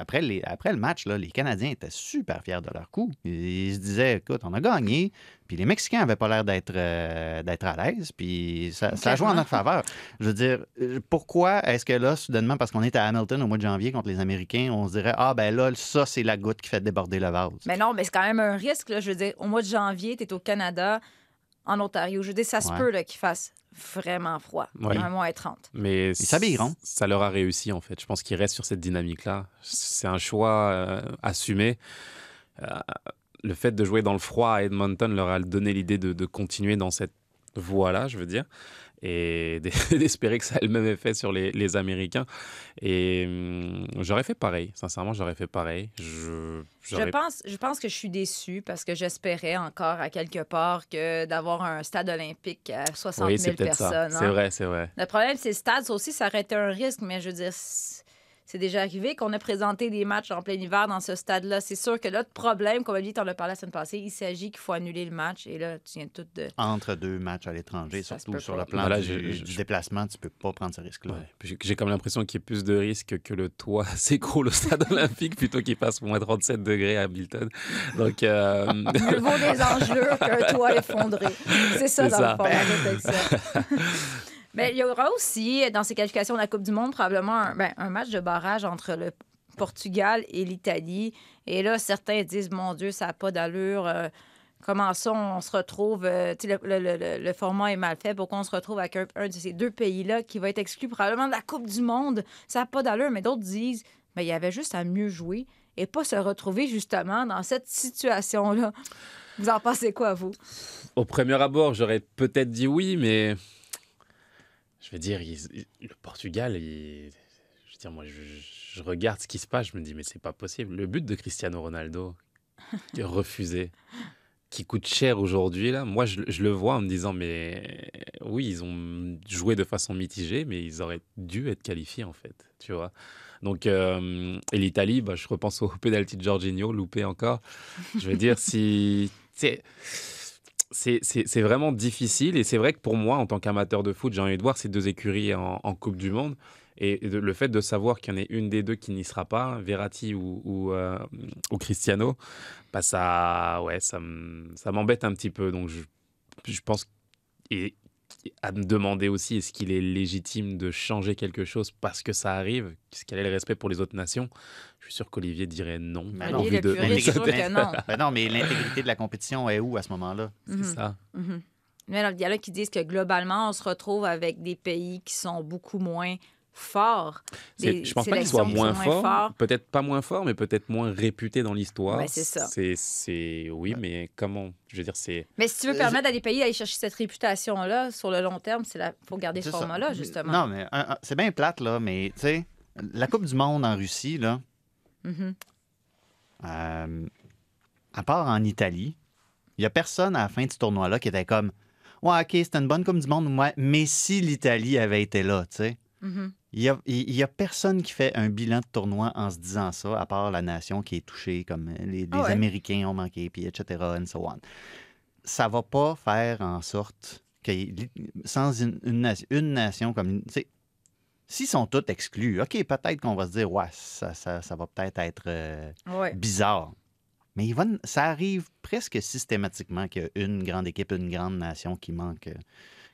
S4: après, les, après le match, là, les Canadiens étaient super fiers de leur coup. Ils, se disaient, écoute, on a gagné. Puis les Mexicains n'avaient pas l'air d'être euh, d'être à l'aise. Puis ça, ça joue en notre faveur. Je veux dire, euh, pourquoi est-ce que là, soudainement, parce qu'on est à Hamilton au mois de janvier contre les Américains, on se dirait, ah ben là, ça, c'est la goutte qui fait déborder le vase?
S2: Mais non, mais c'est quand même un risque. Là. Je veux dire, au mois de janvier, tu es au Canada, en Ontario. Je veux dire, ça se
S4: Ouais.
S2: peut qu'il fasse vraiment froid.
S3: Ouais.
S2: Un mois et 30.
S3: Mais
S4: s'habilleront.
S3: Ça leur a réussi, en fait. Je pense qu'ils restent sur cette dynamique-là. C'est un choix euh, assumé. Euh, le fait de jouer dans le froid à Edmonton leur a donné l'idée de, de continuer dans cette voie-là, je veux dire, et d'espérer que ça ait le même effet sur les, les Américains. Et hum, j'aurais fait pareil. Sincèrement, j'aurais fait pareil. Je,
S2: Je pense, je pense que je suis déçue parce que j'espérais encore à quelque part que d'avoir un stade olympique à 60
S3: Oui,
S2: 000
S3: c'est peut-être ça.
S2: personnes.
S3: C'est
S2: hein.
S3: vrai, c'est vrai.
S2: Le problème, c'est le stade. Ça aussi, ça aurait été un risque, mais je veux dire, c'est déjà arrivé qu'on a présenté des matchs en plein hiver dans ce stade-là. C'est sûr que l'autre problème, comme Olivier t'en a parlé la semaine passée, il s'agit qu'il faut annuler le match. Et là, tu viens tout de.
S4: Entre deux matchs à l'étranger, surtout sur
S2: pas.
S4: le plan
S3: Voilà,
S4: du,
S3: je- je-
S4: du déplacement, tu peux pas prendre ce risque-là.
S3: Ouais. J'ai comme l'impression qu'il y a plus de risques que le toit s'écroule au stade olympique plutôt qu'il fasse moins 37 degrés à Hamilton. Donc, euh,
S2: Mieux vaut des enjeux qu'un toit effondré. C'est ça,
S3: C'est
S2: dans
S3: ça.
S2: le fond, la réflexion. Mais il y aura aussi, dans ces qualifications de la Coupe du Monde, probablement un, ben, un match de barrage entre le Portugal et l'Italie. Et là, certains disent, mon Dieu, ça n'a pas d'allure. euh, comment ça, on se retrouve... euh, le, le- le- le format est mal fait. Pourquoi on se retrouve avec un, de ces deux pays-là qui va être exclu probablement de la Coupe du Monde? Ça n'a pas d'allure. Mais d'autres disent, mais il y avait juste à mieux jouer et pas se retrouver justement dans cette situation-là. Vous en pensez quoi, vous?
S3: au premier abord, j'aurais peut-être dit oui, mais je veux dire, le Portugal, il- je veux dire, moi, je, je regarde ce qui se passe, je me dis, mais c'est pas possible. Le but de Cristiano Ronaldo, qui est refusé, qui coûte cher aujourd'hui, là, moi, je, je le vois en me disant, mais oui, ils ont joué de façon mitigée, mais ils auraient dû être qualifiés, en fait, tu vois. Donc, euh, et l'Italie, bah, je repense au penalty de Jorginho, loupé encore. Je veux dire, si. C'est- vraiment difficile et c'est vrai que pour moi, en tant qu'amateur de foot, j'ai envie de voir ces deux écuries en, Coupe du Monde. Et le fait de savoir qu'il y en ait une des deux qui n'y sera pas, Verratti ou, ou, euh, Cristiano, bah ça, ouais, ça m'embête un petit peu. Donc je, je pense à me demander aussi est-ce qu'il est légitime de changer quelque chose parce que ça arrive? Quel est le respect pour les autres nations? Je suis sûr qu'Olivier dirait non.
S4: Mais non,
S2: le
S3: de-.
S4: Ben mais l'intégrité de la compétition est où à ce moment-là?
S3: C'est
S2: Mhm.
S3: ça.
S2: Mhm. Mais là, il y en a qui disent que globalement, on se retrouve avec des pays qui sont beaucoup moins
S3: C'est-
S2: Des
S3: Je pense pas qu'il soit
S2: qui
S3: moins fort,
S2: forts.
S3: peut-être pas moins fort, mais peut-être moins réputé dans l'histoire.
S2: Ouais, c'est ça.
S3: C'est, c'est- oui, mais comment Je veux dire, c'est.
S2: Mais si tu veux
S4: Euh,
S2: permettre à des pays d'aller chercher cette réputation-là sur le long terme, il faut garder ce
S4: C'est
S2: format-là, justement.
S4: Non, mais c'est bien plate, là, mais tu sais, la Coupe du Monde en Russie, là,
S2: Mhm.
S4: euh, à part en Italie, il n'y a personne à la fin de ce tournoi-là qui était comme Ouais, OK, c'était une bonne Coupe du Monde, ouais, mais si l'Italie avait été là, tu sais.
S2: Mhm.
S4: Il n'y a, il y a personne qui fait un bilan de tournoi en se disant ça, à part la nation qui est touchée, comme les, les
S2: Ah ouais.
S4: Américains ont manqué, puis etc., and so on. Ça va pas faire en sorte que, sans une, une nation, une nation comme... S'ils sont tous exclus, OK, peut-être qu'on va se dire, ouais, ça, ça, ça va peut-être être euh,
S2: Ouais.
S4: bizarre. Mais va- ça arrive presque systématiquement qu'il y a une grande équipe, une grande nation qui manque, euh,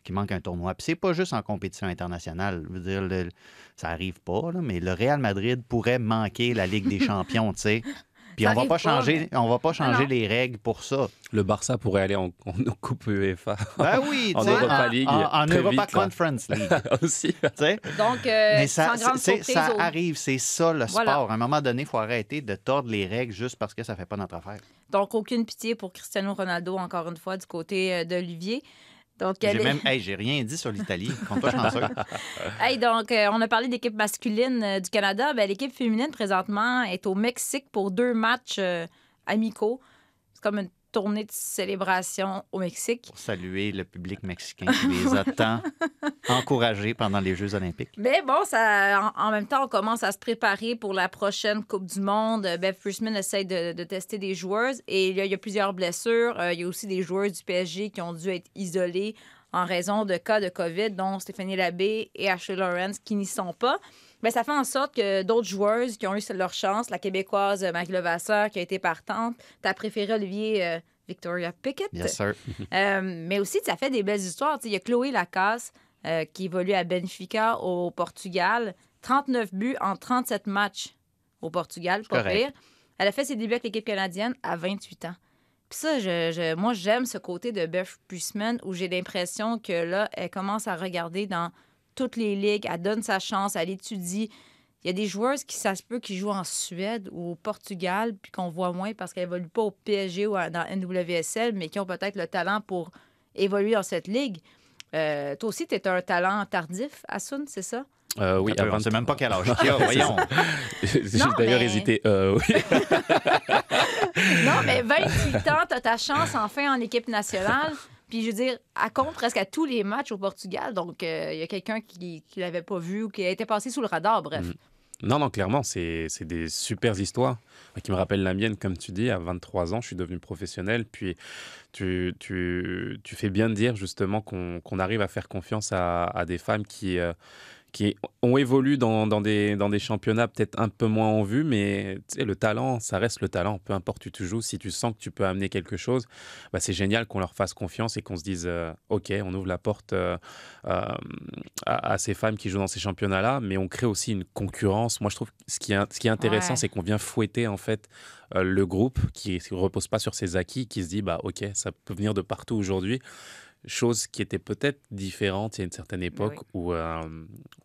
S4: qui manque un tournoi. Puis c'est pas juste en compétition internationale. Je veux dire, le- ça arrive pas, là, mais le Real Madrid pourrait manquer la Ligue des champions, tu sais. Puis
S2: Ça
S4: on va pas
S2: pas,
S4: changer, on va pas changer
S2: non.
S4: les règles pour ça.
S3: Le Barça pourrait aller en, en Coupe UEFA
S4: Ben oui,
S3: En
S4: tu sais,
S3: Europa League,
S4: en, Europa
S3: vite, là.
S4: Conference League,
S3: aussi.
S4: tu sais.
S2: Donc, euh,
S4: Mais ça,
S2: sans grande
S4: c'est-
S2: surprise,
S4: ça arrive, c'est ça le
S2: Voilà.
S4: sport. À un moment donné, il faut arrêter de tordre les règles juste parce que ça fait pas notre affaire.
S2: donc aucune pitié pour Cristiano Ronaldo, encore une fois, du côté euh, d'Olivier. Donc,
S4: J'ai même, hey, j'ai rien dit sur l'Italie. Compte-toi chanceux.
S2: Hey, donc, euh, on a parlé d'équipe masculine euh, du Canada. Ben, L'équipe féminine, présentement, est au Mexique pour deux matchs euh, amicaux. C'est comme une tournée de célébration au Mexique.
S4: Pour saluer le public mexicain qui les a tant encouragés pendant les Jeux olympiques.
S2: Mais bon, ça, en, en même temps, on commence à se préparer pour la prochaine Coupe du Monde. Bev Friesman essaye de, de tester des joueuses et il y a, il y a plusieurs blessures. Euh, il y a aussi des joueurs du PSG qui ont dû être isolés en raison de cas de COVID, dont Stéphanie Labbé et Ashley Lawrence qui n'y sont pas. Mais ça fait en sorte que d'autres joueuses qui ont eu leur chance, la Québécoise Marie Levasseur qui a été partante, ta préférée Olivier euh, Victoria Pickett.
S4: Yes, sir.
S2: Euh, mais aussi, ça fait des belles histoires. Il y a Chloé Lacasse euh, qui évolue à Benfica au Portugal. 39 buts en 37 matchs au Portugal, pas pire. Elle a fait ses débuts avec l'équipe canadienne à 28 ans. Puis ça, je, je- moi, j'aime ce côté de Beth Priestman où j'ai l'impression que là, elle commence à regarder dans toutes les ligues, elle donne sa chance, elle étudie. Il y a des joueuses qui, ça se peut, qui jouent en Suède ou au Portugal, puis qu'on voit moins parce qu'elles évoluent pas au PSG ou à- dans NWSL, mais qui ont peut-être le talent pour évoluer dans cette ligue. Euh, toi aussi, tu es un talent tardif, Asun, c'est ça?
S3: Euh, oui, à
S4: on sait
S3: 23.
S4: même pas quel âge a, voyons.
S3: J'ai
S2: Non,
S3: d'ailleurs
S2: mais-
S3: hésité. Euh, oui.
S2: Non, mais 28 ans, tu as ta chance enfin en équipe nationale. Puis je veux dire, elle compte presque à tous les matchs au Portugal. Donc, euh, il y a quelqu'un qui ne l'avait pas vu ou qui a été passé sous le radar, bref.
S3: Mhm. Non, non, clairement, c'est des super histoires qui me rappellent la mienne, comme tu dis. À 23 ans, je suis devenu professionnel. Puis tu, tu, tu fais bien de dire justement qu'on arrive à faire confiance à, à des femmes qui, euh, qui ont évolué dans, dans des, dans des championnats peut-être un peu moins en vue, mais le talent, ça reste le talent. Peu importe où tu joues, si tu sens que tu peux amener quelque chose, bah, c'est génial qu'on leur fasse confiance et qu'on se dise euh, OK, on ouvre la porte euh, euh, à, à ces femmes qui jouent dans ces championnats-là, mais on crée aussi une concurrence. Moi, je trouve que ce qui est, ce qui est intéressant,
S2: Ouais.
S3: c'est qu'on vient fouetter en fait le groupe qui ne repose pas sur ses acquis, qui se dit bah OK, ça peut venir de partout aujourd'hui. Chose qui était peut-être différente il y a une certaine époque
S2: oui.
S3: où, euh,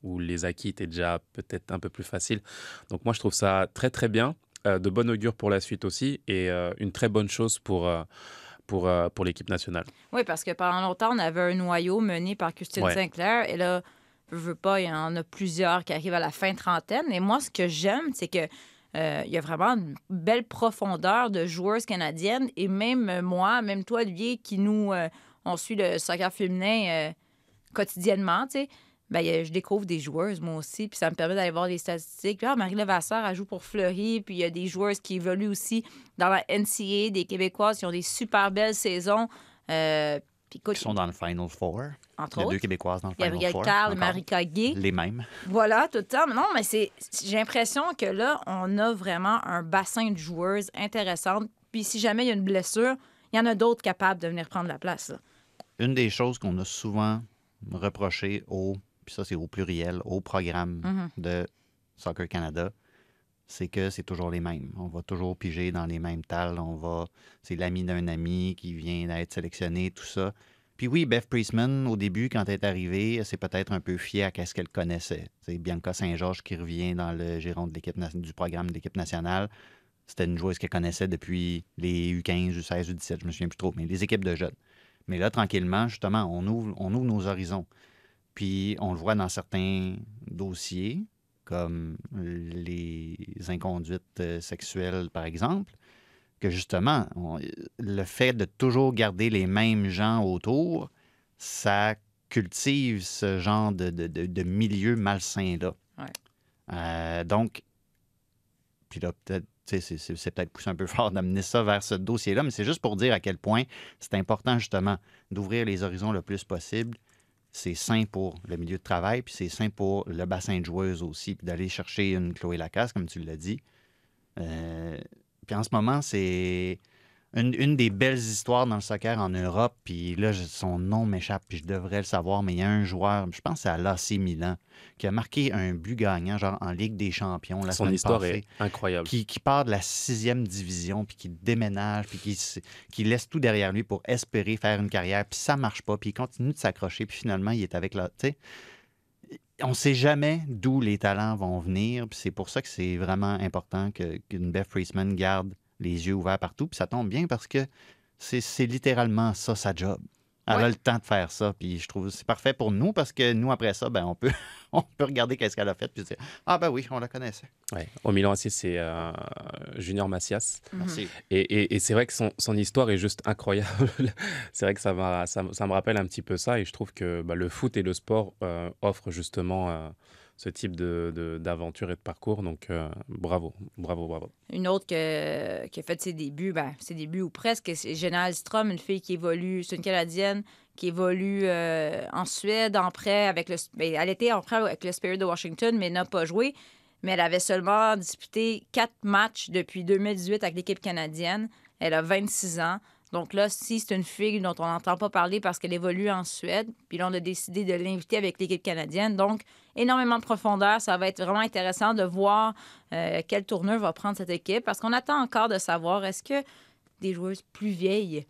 S3: où les acquis étaient déjà peut-être un peu plus faciles. Donc moi, je trouve ça très très bien, euh, de bon augure pour la suite aussi, et euh, une très bonne chose pour, pour, pour l'équipe nationale.
S2: Oui, parce que pendant longtemps, on avait un noyau mené par Christine
S3: Ouais.
S2: Sinclair. Et là, je veux pas, il y en a plusieurs qui arrivent à la fin trentaine. Et moi, ce que j'aime, c'est que euh, il y a vraiment une belle profondeur de joueuses canadiennes. Et même moi, même toi, Olivier, qui nous, euh, on suit le soccer féminin euh, quotidiennement, tu sais, ben, je découvre des joueuses, moi aussi, puis ça me permet d'aller voir les statistiques. Puis, ah, Marie Levasseur, elle joue pour Fleury, puis il y a des joueuses qui évoluent aussi dans la NCA, des Québécoises qui ont des super belles saisons. Euh, puis écoute,
S4: Qui sont dans le Final Four.
S2: entre
S4: Il y a
S2: autres,
S4: deux Québécoises dans le Final
S2: Gabrielle
S4: Four.
S2: Carl. Marika Gay.
S4: Les mêmes.
S2: Voilà, tout le temps. Non, mais c'est, j'ai l'impression que là, on a vraiment un bassin de joueuses intéressantes. Puis si jamais il y a une blessure, il y en a d'autres capables de venir prendre la place. là.
S4: Une des choses qu'on a souvent reproché au, puis ça c'est au pluriel, au programme
S2: Mhm.
S4: de Soccer Canada, c'est que c'est toujours les mêmes. On va toujours piger dans les mêmes talles. On va, c'est l'ami d'un ami qui vient d'être sélectionné, tout ça. Puis oui, Beth Priestman, au début, quand elle est arrivée, elle s'est peut-être un peu fiée à ce qu'elle connaissait. C'est Bianca Saint-Georges qui revient dans le giron de l'équipe du programme de l'équipe nationale. C'était une joueuse qu'elle connaissait depuis les U15, U16, U17, je me souviens plus trop, mais les équipes de jeunes. Mais là, tranquillement, justement, on ouvre, on ouvre nos horizons. Puis on le voit dans certains dossiers, comme les inconduites euh, sexuelles, par exemple, que justement, on- le fait de toujours garder les mêmes gens autour, ça cultive ce genre de, de- de- de milieu malsain-là.
S2: Ouais.
S4: Euh, donc, puis là, peut-être, c'est- peut-être poussé un peu fort d'amener ça vers ce dossier-là, mais c'est juste pour dire à quel point c'est important, justement, d'ouvrir les horizons le plus possible. C'est sain pour le milieu de travail, puis c'est sain pour le bassin de joueuses aussi, puis d'aller chercher une Chloé Lacasse, comme tu l'as dit. Euh, puis en ce moment, c'est une, une des belles histoires dans le soccer en Europe. Puis là, son nom m'échappe, puis je devrais le savoir, mais il y a un joueur, je pense à l'AC Milan, qui a marqué un but gagnant, genre en Ligue des Champions la
S3: Son
S4: semaine
S3: histoire
S4: passée
S3: est incroyable.
S4: qui, qui part de la sixième division, puis qui déménage, puis qui, laisse tout derrière lui pour espérer faire une carrière, puis ça marche pas, puis il continue de s'accrocher, puis finalement, il est avec la... On sait jamais d'où les talents vont venir, puis c'est pour ça que c'est vraiment important que- qu'une Beth Friesman garde les yeux ouverts partout, puis ça tombe bien parce que c'est littéralement ça, sa job. Elle
S2: Ouais.
S4: a le temps de faire ça. Puis je trouve que c'est parfait pour nous parce que nous, après ça, ben, on, peut, on peut regarder qu'est-ce qu'elle a fait puis dire Ah, ben oui, on la connaissait.
S3: Ouais. Au Milan AC, c'est euh, Junior Macias.
S4: Merci.
S3: Et, et- et c'est vrai que son, son histoire est juste incroyable. c'est vrai que ça, ça, me- ça me rappelle un petit peu ça. Et je trouve que bah, le foot et le sport euh, offrent justement euh, ce type d'aventure et de parcours. Donc euh, bravo, bravo, bravo.
S2: Une autre qui a fait ses débuts, ben, ses débuts ou presque, c'est Jenna Alstrom, une fille qui évolue, c'est une Canadienne qui évolue euh, en Suède en prêt avec le. ben, elle était en prêt avec le Spirit de Washington, mais n'a pas joué. Mais elle avait seulement disputé quatre matchs depuis 2018 avec l'équipe canadienne. Elle a 26 ans. Donc là, si c'est une fille dont on n'entend pas parler parce qu'elle évolue en Suède, puis là, on a décidé de l'inviter avec l'équipe canadienne. Donc, énormément de profondeur. Ça va être vraiment intéressant de voir euh, quelle tournure va prendre cette équipe parce qu'on attend encore de savoir est-ce que des joueuses plus vieilles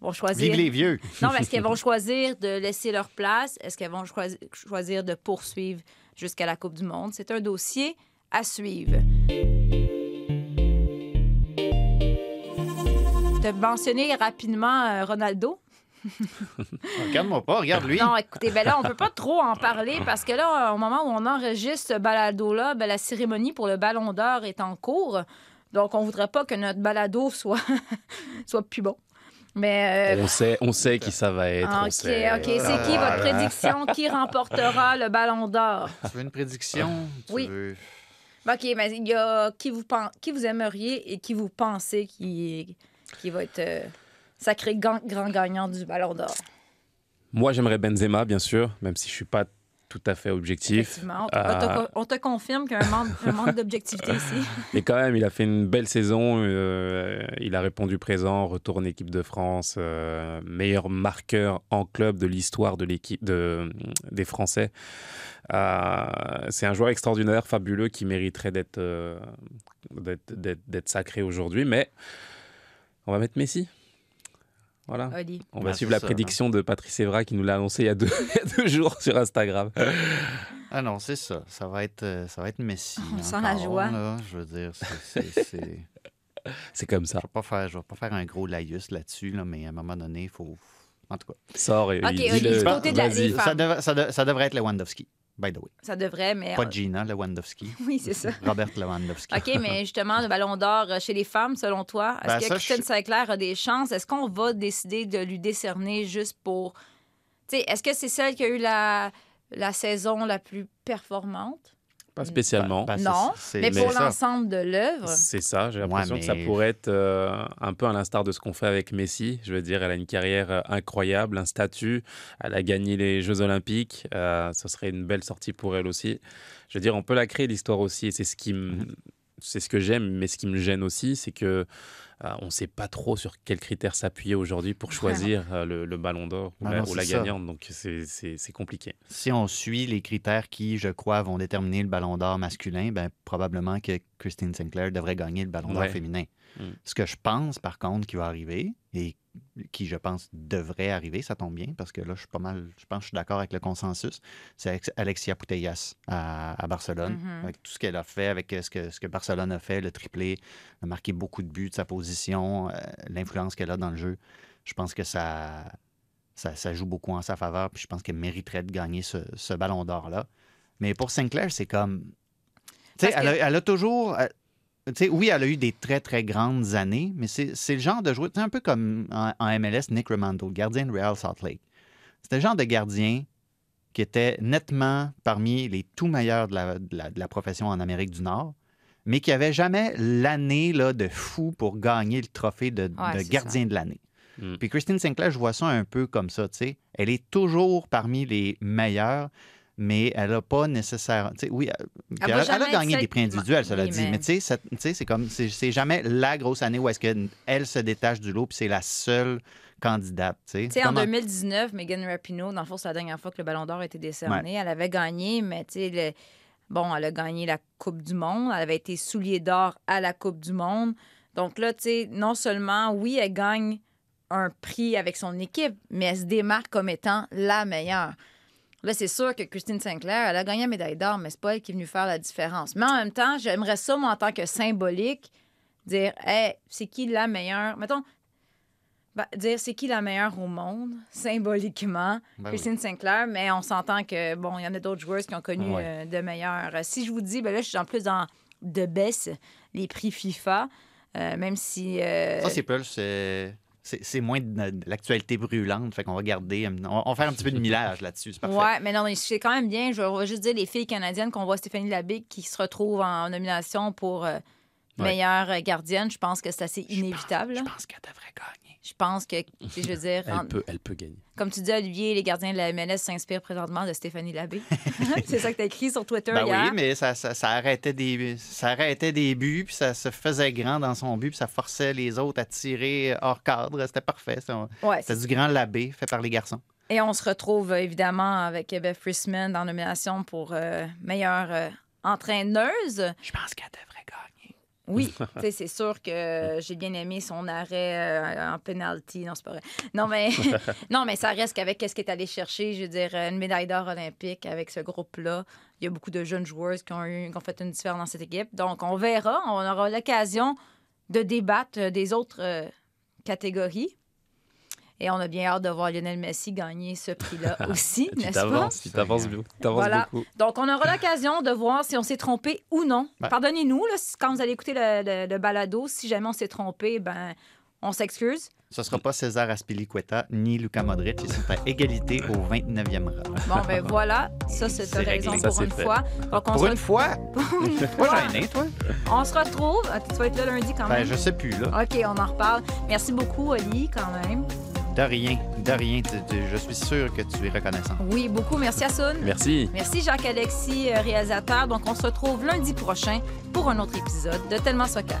S2: vont choisir.
S4: Vive les vieux.
S2: Non, mais est-ce qu'elles vont choisir de laisser leur place? Est-ce qu'elles vont choisi- choisir de poursuivre jusqu'à la Coupe du Monde? C'est un dossier à suivre. Mentionné rapidement euh, Ronaldo.
S4: Regarde-moi pas, regarde lui.
S2: Non, écoutez, ben là, on peut pas trop en parler parce que là, au moment où on enregistre ce balado-là, ben, la cérémonie pour le Ballon d'Or est en cours. Donc, on voudrait pas que notre balado soit, soit plus bon. Mais. euh,
S3: On sait, on sait qui ça va être.
S2: OK,
S3: sait.
S2: OK. C'est qui votre prédiction? Qui remportera le Ballon d'Or?
S4: Tu veux une prédiction? Tu
S2: Oui.
S4: veux-
S2: OK, mais il y a qui vous, pen- qui vous aimeriez et qui vous pensez qui, qui va être euh, sacré grand gagnant du Ballon d'Or?
S3: Moi, j'aimerais Benzema, bien sûr, même si je suis pas tout à fait objectif.
S2: Effectivement. On, te, on te- on te confirme qu'il y a un manque, d'objectivité ici.
S3: Mais quand même, il a fait une belle saison. euh, il a répondu présent, retourne équipe de France, euh, meilleur marqueur en club de l'histoire de l'équipe de, des Français. Euh, c'est un joueur extraordinaire, fabuleux, qui mériterait d'être- d'être sacré aujourd'hui. Mais on va mettre Messi. Voilà.
S2: Oli.
S3: On va
S4: Ah,
S3: suivre la
S4: ça,
S3: prédiction de Patrice Evra qui nous l'a annoncé il y a deux, il y a deux jours sur Instagram.
S4: Ah non, c'est ça. Ça va être, euh, ça va être Messi.
S2: On sent la joie.
S4: là. Je veux dire, c'est- c'est- c'est-
S3: C'est comme ça.
S4: je ne vais, pas faire- je vais pas faire un gros laïus là-dessus, là, mais à un moment donné, il faut. En tout cas,
S3: Sort et
S2: Ok,
S3: dis-le.
S2: Olivier, du côté de la-
S3: Vas-y.
S2: des femmes.
S4: ça, dev- ça de- ça devrait être Lewandowski, by the way.
S2: Ça devrait, mais.
S4: Pas Gina Lewandowski.
S2: Oui, c'est ça.
S4: Robert Lewandowski.
S2: OK, mais justement, le ballon d'or euh, chez les femmes, selon toi, est-ce
S4: Ben,
S2: que
S4: ça,
S2: Christine
S4: je-
S2: Sinclair a des chances? Est-ce qu'on va décider de lui décerner juste pour. Tu sais, est-ce que c'est celle qui a eu la, la saison la plus performante?
S3: Pas spécialement.
S4: Ben, c'est-
S2: non,
S4: c'est-
S2: mais pour l'ensemble de l'œuvre.
S3: C'est ça, j'ai
S4: Ouais,
S3: l'impression que ça pourrait être euh, un peu à l'instar de ce qu'on fait avec Messi. Je veux dire, elle a une carrière euh, incroyable, un statut, elle a gagné les Jeux Olympiques, euh, ce serait une belle sortie pour elle aussi. Je veux dire, on peut la créer l'histoire aussi, et c'est ce qui me... C'est ce que j'aime, mais ce qui me gêne aussi, c'est que euh, on ne sait pas trop sur quels critères s'appuyer aujourd'hui pour choisir euh, le, le ballon d'or ou
S4: Ah
S3: la,
S4: non,
S3: ou la
S4: c'est ça.
S3: gagnante. Donc c'est- compliqué.
S4: Si on suit les critères qui, je crois, vont déterminer le ballon d'or masculin, ben, probablement que Christine Sinclair devrait gagner le ballon d'or
S3: Ouais.
S4: féminin.
S3: Mm.
S4: Ce que je pense, par contre, qui va arriver, et qui, je pense, devrait arriver, ça tombe bien, parce que là, je suis pas mal, je pense que je suis d'accord avec le consensus, c'est Alex- Alexia Putellas à, à Barcelone,
S2: Mhm.
S4: avec tout ce qu'elle a fait, avec euh, ce que, ce que Barcelone a fait, le triplé, a marqué beaucoup de buts de sa position, euh, l'influence qu'elle a dans le jeu. Je pense que ça, ça, ça joue beaucoup en sa faveur, puis je pense qu'elle mériterait de gagner ce, ce ballon d'or-là. Mais pour Sinclair, c'est comme. Tu sais, elle, elle a toujours. elle- tu sais, oui, elle a eu des très, très grandes années, mais c'est c'est le genre de joueur. Tu sais, un peu comme en, en MLS, Nick Romando, le gardien de Real Salt Lake. C'était le genre de gardien qui était nettement parmi les tout meilleurs de la, de la- de la profession en Amérique du Nord, mais qui avait jamais l'année là, de fou pour gagner le trophée de,
S2: Ouais,
S4: de
S2: c'est
S4: gardien de l'année.
S3: Mm.
S4: Puis Christine Sinclair, je vois ça un peu comme ça, tu sais. Elle est toujours parmi les meilleurs, mais elle n'a pas nécessairement... Oui, elle, a- gagné des prix individuels, cela
S2: Oui,
S4: dit.
S2: mais-
S4: tu sais, c'est comme... C'est jamais la grosse année où est-ce qu'elle se détache du lot, puis c'est la seule candidate, tu sais.
S2: En
S4: Comment-
S2: 2019, Megan Rapinoe, dans le fond, c'est la dernière fois que le Ballon d'Or a été décerné. Elle avait gagné, mais tu sais, le- bon, elle a gagné la Coupe du Monde. Elle avait été soulier d'or à la Coupe du Monde. Donc là, tu sais, non seulement, oui, elle gagne un prix avec son équipe, mais elle se démarque comme étant la meilleure. Là, c'est sûr que Christine Sinclair, elle a gagné la médaille d'or, mais c'est pas elle qui est venue faire la différence. Mais en même temps, j'aimerais ça, moi, en tant que symbolique, dire, hey, c'est qui la meilleure? Mettons, Ben, dire c'est qui la meilleure au monde, symboliquement,
S4: Ben oui.
S2: Christine Sinclair, mais on s'entend que, bon, il y en a d'autres joueuses qui ont connu
S4: Ouais.
S2: euh, de meilleurs. Euh, Si je vous dis, ben là, je suis en plus dans de baisse les prix FIFA, euh, même si. euh,
S4: Ça, c'est C'est c'est moins de, de l'actualité brûlante. Fait qu'on va garder. On va, on va faire un petit peu de millage là-dessus. C'est.
S2: Ouais, mais non, mais c'est quand même bien. Je vais juste dire les filles canadiennes qu'on voit Stéphanie Labbé qui se retrouve en nomination pour euh, meilleure euh, gardienne. Je pense que c'est assez inévitable.
S4: Je pense qu'elle devrait gagner.
S2: Je pense que, je veux dire, en-
S3: Elle peut, elle peut gagner.
S2: comme tu dis, Olivier, les gardiens de la MLS s'inspirent présentement de Stéphanie Labbé. c'est ça que tu as écrit sur Twitter
S4: Ben
S2: hier.
S4: oui, mais ça, ça, ça arrêtait des, ça arrêtait des buts, puis ça se faisait grand dans son but, puis ça forçait les autres à tirer hors cadre. C'était parfait. C'était
S2: Ouais,
S4: c'était du grand labé fait par les garçons.
S2: Et on se retrouve évidemment avec Beth Friesman en nomination pour euh, meilleure euh, entraîneuse.
S4: Je pense qu'elle devrait.
S2: Oui, c'est sûr que j'ai bien aimé son arrêt euh, en penalty. Non, c'est pas vrai. Non, mais, non, mais ça reste qu'avec qu'est-ce qu'elle est allé chercher, je veux dire, une médaille d'or olympique avec ce groupe-là. Il y a beaucoup de jeunes joueuses qui ont, eu, qui ont fait une différence dans cette équipe. Donc, on verra. On aura l'occasion de débattre des autres euh, catégories. Et on a bien hâte de voir Lionel Messi gagner ce prix-là aussi, n'est-ce pas?
S3: t'avances, tu t'avances
S2: Voilà.
S3: beaucoup.
S2: Donc, on aura l'occasion de voir si on s'est trompé ou non.
S4: Ben.
S2: Pardonnez-nous, quand vous allez écouter le, le- le balado, si jamais on s'est trompé, ben, on s'excuse.
S4: Ce sera pas César Aspilicueta ni Luca Modric. Ils sont à égalité au 29e rang.
S2: Bon, ben voilà, ça, c'est ta raison pour une fois. Donc, on,
S4: Pour
S2: se,
S4: une fois,
S2: pour une
S4: pas
S2: fois,
S4: gêné, toi?
S2: on se retrouve. Ah, Tu vas être là lundi quand
S4: Ben,
S2: même?
S4: je sais plus, là.
S2: OK, on en reparle. Merci beaucoup, Oli, quand même.
S4: De rien, de rien. Je suis sûr que tu es reconnaissant.
S2: Oui, beaucoup. Merci à Soun.
S3: Merci.
S2: Merci Jacques-Alexis, euh, réalisateur. Donc, on se retrouve lundi prochain pour un autre épisode de Tellement Soccer.